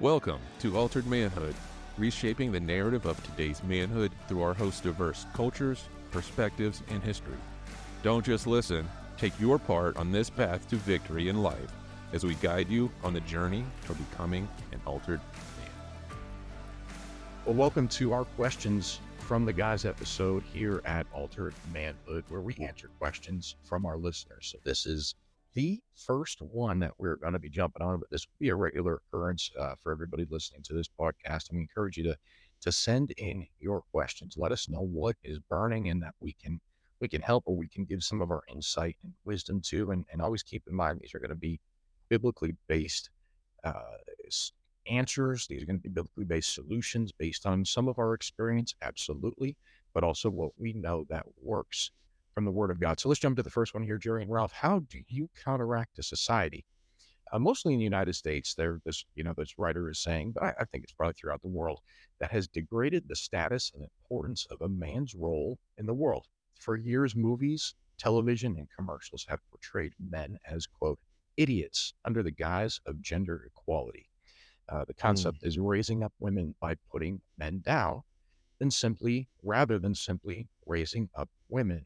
Welcome to Altered Manhood, reshaping the narrative of today's manhood through our host's diverse cultures, perspectives, and history. Don't just listen, take your part on this path to victory in life as we guide you on the journey toward becoming an altered man. Well, welcome to our questions from the guys episode here at Altered Manhood, where we answer questions from our listeners. So this is the first one that we're going to be jumping on, but this will be a regular occurrence uh, for everybody listening to this podcast. We encourage you to to send in your questions. Let us know what is burning, and that we can we can help or we can give some of our insight and wisdom to. And, and always keep in mind these are going to be biblically based uh, answers. These are going to be biblically based solutions based on some of our experience, absolutely, but also what we know that works from the Word of God. So let's jump to the first one here, Jerry and Ralph. How do you counteract a society? Uh, mostly in the United States, there this you know this writer is saying, but I, I think it's probably throughout the world that has degraded the status and importance of a man's role in the world. For years, movies, television, and commercials have portrayed men as quote idiots under the guise of gender equality. Uh, the concept mm. is raising up women by putting men down, than simply rather than simply raising up women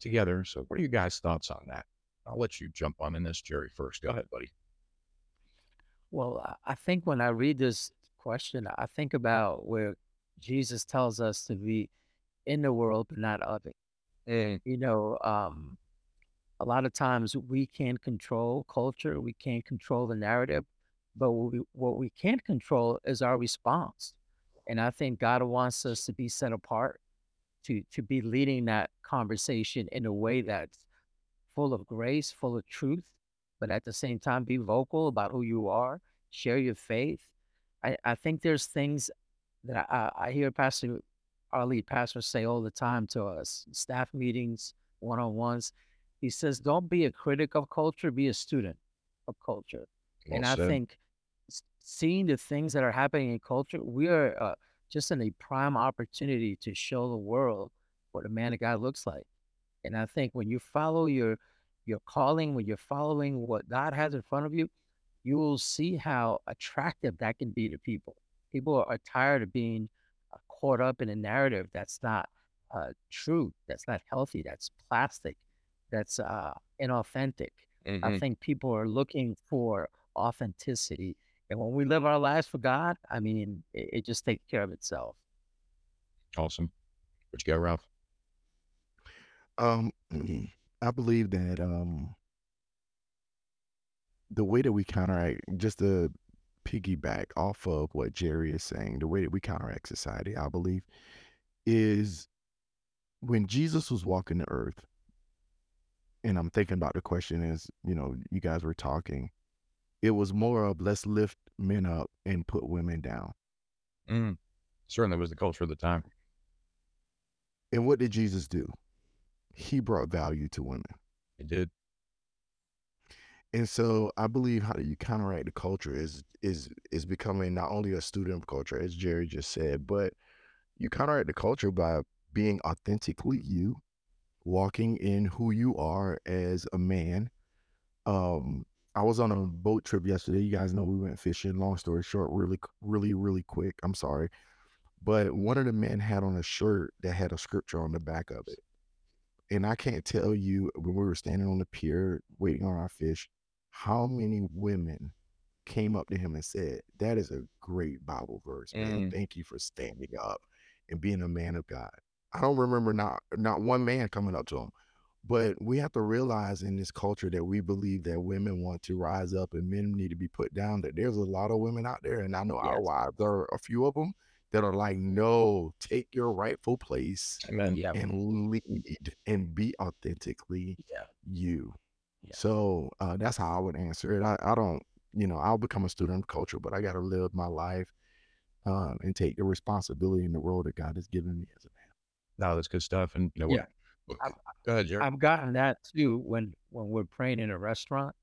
together. So, what are you guys' thoughts on that? I'll let you jump on in this, Jerry, first. Go ahead, buddy. Well, I think when I read this question, I think about where Jesus tells us to be in the world, but not of it. And, you know, um, a lot of times we can't control culture, we can't control the narrative, but what we, what we can't control is our response. And I think God wants us to be set apart to to be leading that conversation in a way that's full of grace, full of truth, but at the same time be vocal about who you are, share your faith. I, I think there's things that I, I hear Pastor our lead pastor say all the time to us, staff meetings, one on ones. He says, Don't be a critic of culture, be a student of culture. Well and said. I think seeing the things that are happening in culture, we are uh, just in a prime opportunity to show the world what a man of God looks like. And I think when you follow your your calling, when you're following what God has in front of you, you will see how attractive that can be to people. People are tired of being uh, caught up in a narrative that's not uh, true, that's not healthy, that's plastic, that's uh, inauthentic. Mm-hmm. I think people are looking for authenticity and when we live our lives for God, I mean, it, it just takes care of itself. Awesome. What you got, Ralph? Um, I believe that um, the way that we counteract, just to piggyback off of what Jerry is saying, the way that we counteract society, I believe, is when Jesus was walking the earth, and I'm thinking about the question as, you know, you guys were talking, it was more of let's lift men up and put women down. Mm, certainly was the culture of the time. And what did Jesus do? He brought value to women. He did. And so I believe how do you counteract the culture is is is becoming not only a student of culture, as Jerry just said, but you counteract the culture by being authentically you, walking in who you are as a man, um, I was on a boat trip yesterday. You guys know we went fishing. Long story short, really, really, really quick. I'm sorry. But one of the men had on a shirt that had a scripture on the back of it. And I can't tell you when we were standing on the pier waiting on our fish, how many women came up to him and said, That is a great Bible verse, man. Mm. Thank you for standing up and being a man of God. I don't remember not not one man coming up to him. But we have to realize in this culture that we believe that women want to rise up and men need to be put down. That there's a lot of women out there, and I know our wives. There are a few of them that are like, "No, take your rightful place Amen. Yeah. and lead and be authentically Yeah. you." Yeah. So uh, that's how I would answer it. I, I don't, you know, I'll become a student of culture, but I got to live my life uh, and take the responsibility in the role that God has given me as a man. No, that's good stuff. And you know, Yeah. I've, Go ahead, Jerry. I've gotten that too when when we're praying in a restaurant.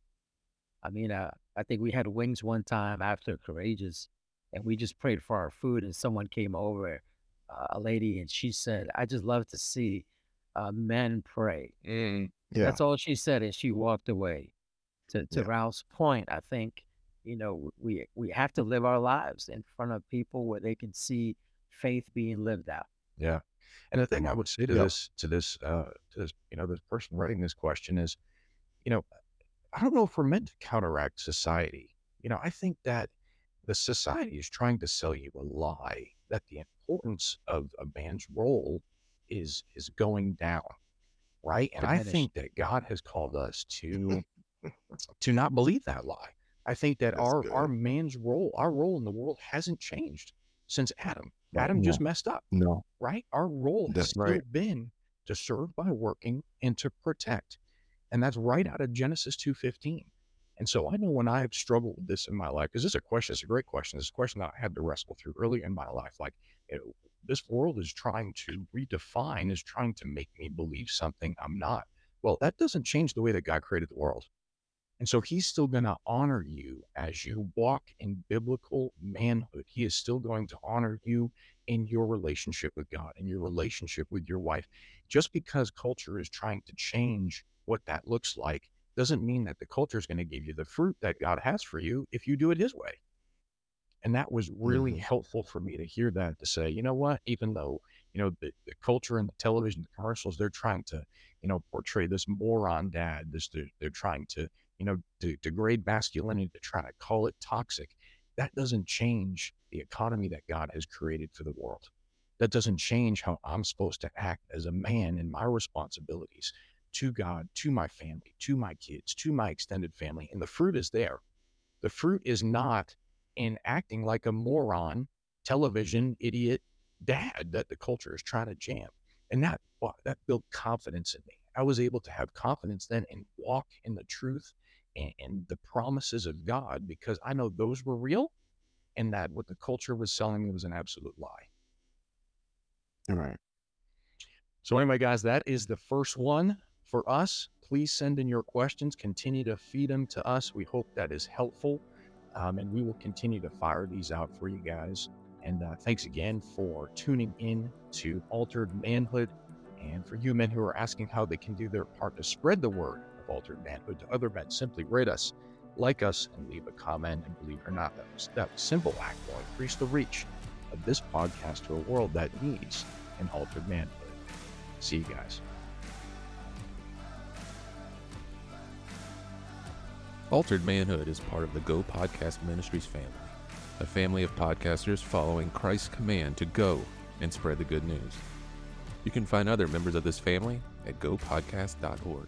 I mean, uh, I think we had wings one time after Courageous, and we just prayed for our food, and someone came over, uh, a lady, and she said, "I just love to see uh, men pray." Mm, Yeah. That's all she said, and she walked away. To to Yeah. Ralph's point, I think You know, we we have to live our lives in front of people where they can see faith being lived out. Yeah. And the thing I would say to Yep. this, to this, uh, to this, you know, this person writing this question is, you know, I don't know if we're meant to counteract society. You know, I think that the society is trying to sell you a lie that the importance of a man's role is is going down, right? And I think that God has called us to to not believe that lie. I think that That's our good. our man's role, our role in the world hasn't changed since Adam. Adam just messed up No. right? Our role has That's still right. been to serve by working and to protect. And that's right out of Genesis 2.15. And so I know when I've struggled with this in my life, because this is a question, it's a great question. It's a question that I had to wrestle through early in my life. Like, you know, this world is trying to redefine, is trying to make me believe something I'm not. Well, that doesn't change the way that God created the world. And so he's still going to honor you as you walk in biblical manhood. He is still going to honor you in your relationship with God and your relationship with your wife. Just because culture is trying to change what that looks like doesn't mean that the culture is going to give you the fruit that God has for you if you do it his way. And that was really Mhm. helpful for me to hear that to say, you know what, even though, you know, the, the culture and the television, the commercials, they're trying to, you know, portray this moron dad, this, they're, they're trying to, you know, to degrade masculinity, to try to call it toxic. That doesn't change the economy that God has created for the world. That doesn't change how I'm supposed to act as a man in my responsibilities to God, to my family, to my kids, to my extended family. And the fruit is there. The fruit is not in acting like a moron, television idiot dad that the culture is trying to jam. And that that built confidence in me. I was able to have confidence then and walk in the truth and, and the promises of God because I know those were real and that what the culture was selling me was an absolute lie. All right. So, anyway, guys, that is the first one for us. Please send in your questions. Continue to feed them to us. We hope that is helpful. Um, and we will continue to fire these out for you guys. And uh, thanks again for tuning in to Altered Manhood. And for you men who are asking how they can do their part to spread the word Altered Manhood to other men, simply rate us, like us, and leave a comment. And believe it or not, that, was, that simple act will increase the reach of this podcast to a world that needs an altered manhood. See you guys. Altered Manhood is part of the Go Podcast Ministries family, a family of podcasters following Christ's command to go and spread the good news. You can find other members of this family at gopodcast.org.